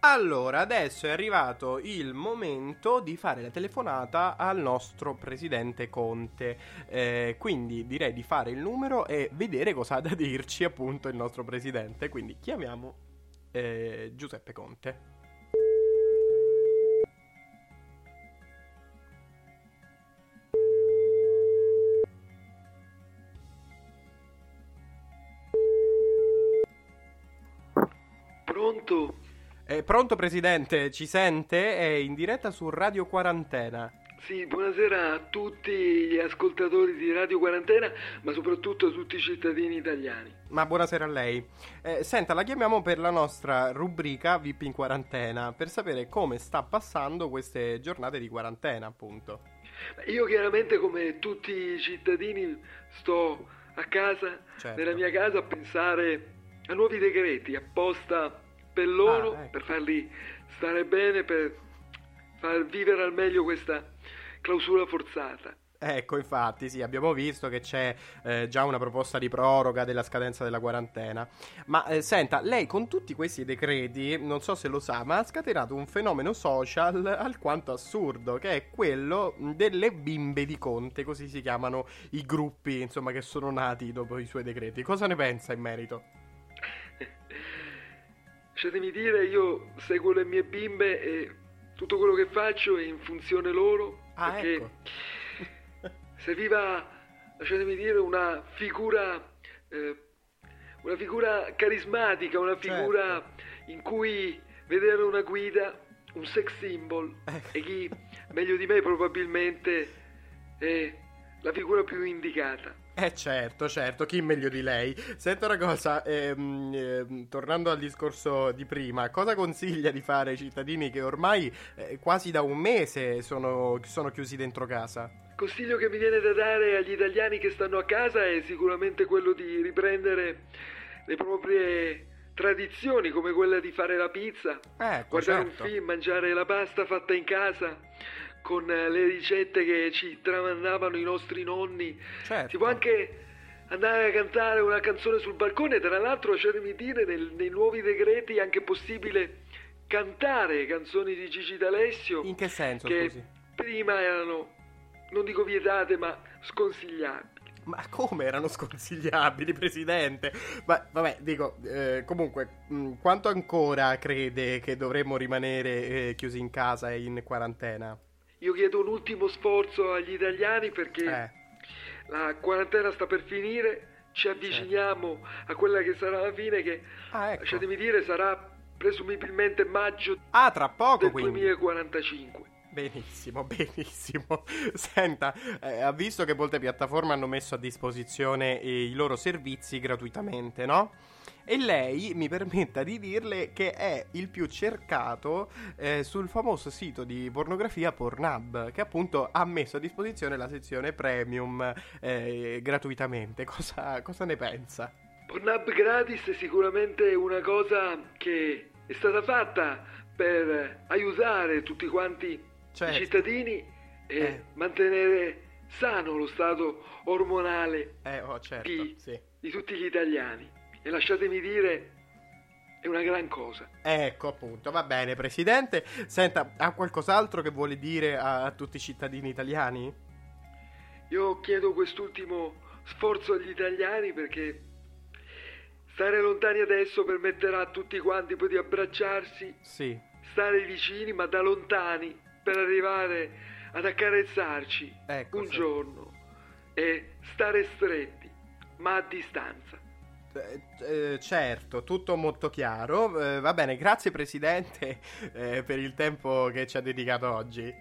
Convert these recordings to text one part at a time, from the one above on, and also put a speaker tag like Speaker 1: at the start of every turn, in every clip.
Speaker 1: Allora, adesso è arrivato il momento di fare la telefonata al nostro presidente Conte. Eh, quindi direi di fare il numero e vedere cosa ha da dirci appunto il nostro presidente. Quindi chiamiamo eh, Giuseppe Conte.
Speaker 2: Pronto?
Speaker 1: Eh, pronto presidente, ci sente? È in diretta su Radio Quarantena.
Speaker 2: Sì, buonasera a tutti gli ascoltatori di Radio Quarantena, ma soprattutto a tutti i cittadini italiani.
Speaker 1: Ma buonasera a lei. Eh, senta, la chiamiamo per la nostra rubrica VIP in quarantena, per sapere come sta passando queste giornate di quarantena, appunto.
Speaker 2: Io chiaramente come tutti i cittadini sto a casa,
Speaker 1: Certo.
Speaker 2: nella mia casa, a pensare a nuovi decreti apposta per loro,
Speaker 1: Ah, ecco.
Speaker 2: per farli stare bene, per far vivere al meglio questa clausura forzata.
Speaker 1: Ecco, infatti, sì, abbiamo visto che c'è eh, già una proposta di proroga della scadenza della quarantena. Ma eh, senta, lei con tutti questi decreti, non so se lo sa, ma ha scatenato un fenomeno social alquanto assurdo, che è quello delle bimbe di Conte, così si chiamano i gruppi, insomma, che sono nati dopo i suoi decreti. Cosa ne pensa in merito?
Speaker 2: Lasciatemi dire, io seguo le mie bimbe e tutto quello che faccio è in funzione loro,
Speaker 1: Ah,
Speaker 2: perché
Speaker 1: ecco.
Speaker 2: serviva, lasciatemi dire, una figura, eh, una figura carismatica, una figura
Speaker 1: Certo.
Speaker 2: in cui vedere una guida, un sex symbol, e chi meglio di me probabilmente è la figura più indicata.
Speaker 1: Eh certo, certo, chi meglio di lei? Senta una cosa, ehm, ehm, tornando al discorso di prima, cosa consiglia di fare ai cittadini che ormai eh, quasi da un mese sono, sono chiusi dentro casa?
Speaker 2: Consiglio che mi viene da dare agli italiani che stanno a casa è sicuramente quello di riprendere le proprie tradizioni, come quella di fare la pizza,
Speaker 1: Ecco,
Speaker 2: guardare
Speaker 1: certo.
Speaker 2: un film, mangiare la pasta fatta in casa con eh, le ricette che ci tramandavano i nostri nonni.
Speaker 1: Certo.
Speaker 2: Si può anche andare a cantare una canzone sul balcone, tra l'altro lasciatemi dire, nel- nei nuovi decreti è anche possibile cantare canzoni di Gigi D'Alessio
Speaker 1: In che senso,
Speaker 2: che
Speaker 1: scusi?
Speaker 2: prima erano, non dico vietate, ma sconsigliate.
Speaker 1: Ma come erano sconsigliabili, presidente? Ma vabbè, dico, eh, comunque, mh, quanto ancora crede che dovremmo rimanere eh, chiusi in casa e in quarantena?
Speaker 2: Io chiedo un ultimo sforzo agli italiani perché
Speaker 1: Eh,
Speaker 2: la quarantena sta per finire, ci avviciniamo a quella che sarà la fine che,
Speaker 1: ah, ecco.
Speaker 2: lasciatemi dire, sarà presumibilmente maggio
Speaker 1: Ah, tra poco
Speaker 2: del
Speaker 1: quindi.
Speaker 2: 2045.
Speaker 1: Benissimo, benissimo. Senta, eh, ha visto che molte piattaforme hanno messo a disposizione eh, i loro servizi gratuitamente, no? E lei mi permetta di dirle che è il più cercato eh, sul famoso sito di pornografia Pornhub, che appunto ha messo a disposizione la sezione premium eh, gratuitamente. Cosa, cosa ne pensa?
Speaker 2: Pornhub gratis è sicuramente una cosa che è stata fatta per aiutare tutti quanti
Speaker 1: Certo.
Speaker 2: i cittadini e
Speaker 1: Eh.
Speaker 2: mantenere sano lo stato ormonale
Speaker 1: Eh, oh, certo,
Speaker 2: di,
Speaker 1: sì.
Speaker 2: di tutti gli italiani. E lasciatemi dire, è una gran cosa.
Speaker 1: Ecco appunto, va bene Presidente. Senta, ha qualcos'altro che vuole dire a, a tutti i cittadini italiani?
Speaker 2: Io chiedo quest'ultimo sforzo agli italiani perché stare lontani adesso permetterà a tutti quanti poi di abbracciarsi,
Speaker 1: Sì.
Speaker 2: stare vicini ma da lontani per arrivare ad accarezzarci
Speaker 1: Ecco,
Speaker 2: un
Speaker 1: sì.
Speaker 2: giorno e stare stretti ma a distanza.
Speaker 1: Eh, eh, certo, tutto molto chiaro. Eh, va bene, grazie Presidente eh, per il tempo che ci ha dedicato oggi.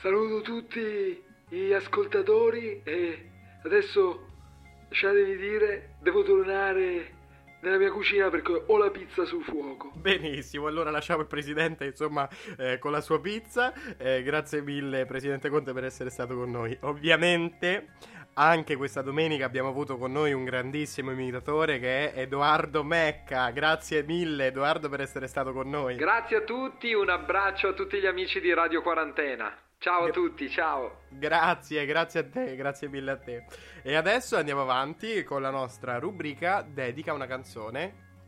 Speaker 2: Saluto tutti gli ascoltatori e adesso lasciatemi dire, devo tornare nella mia cucina perché ho la pizza sul fuoco.
Speaker 1: Benissimo, allora lasciamo il Presidente insomma eh, con la sua pizza. Eh, grazie mille Presidente Conte per essere stato con noi. Ovviamente anche questa domenica abbiamo avuto con noi un grandissimo imitatore che è Edoardo Mecca. Grazie mille Edoardo per essere stato con noi.
Speaker 2: Grazie a tutti, un abbraccio a tutti gli amici di Radio Quarantena. Ciao a tutti, ciao.
Speaker 1: Grazie, grazie a te, grazie mille a te. E adesso andiamo avanti con la nostra rubrica Dedica una canzone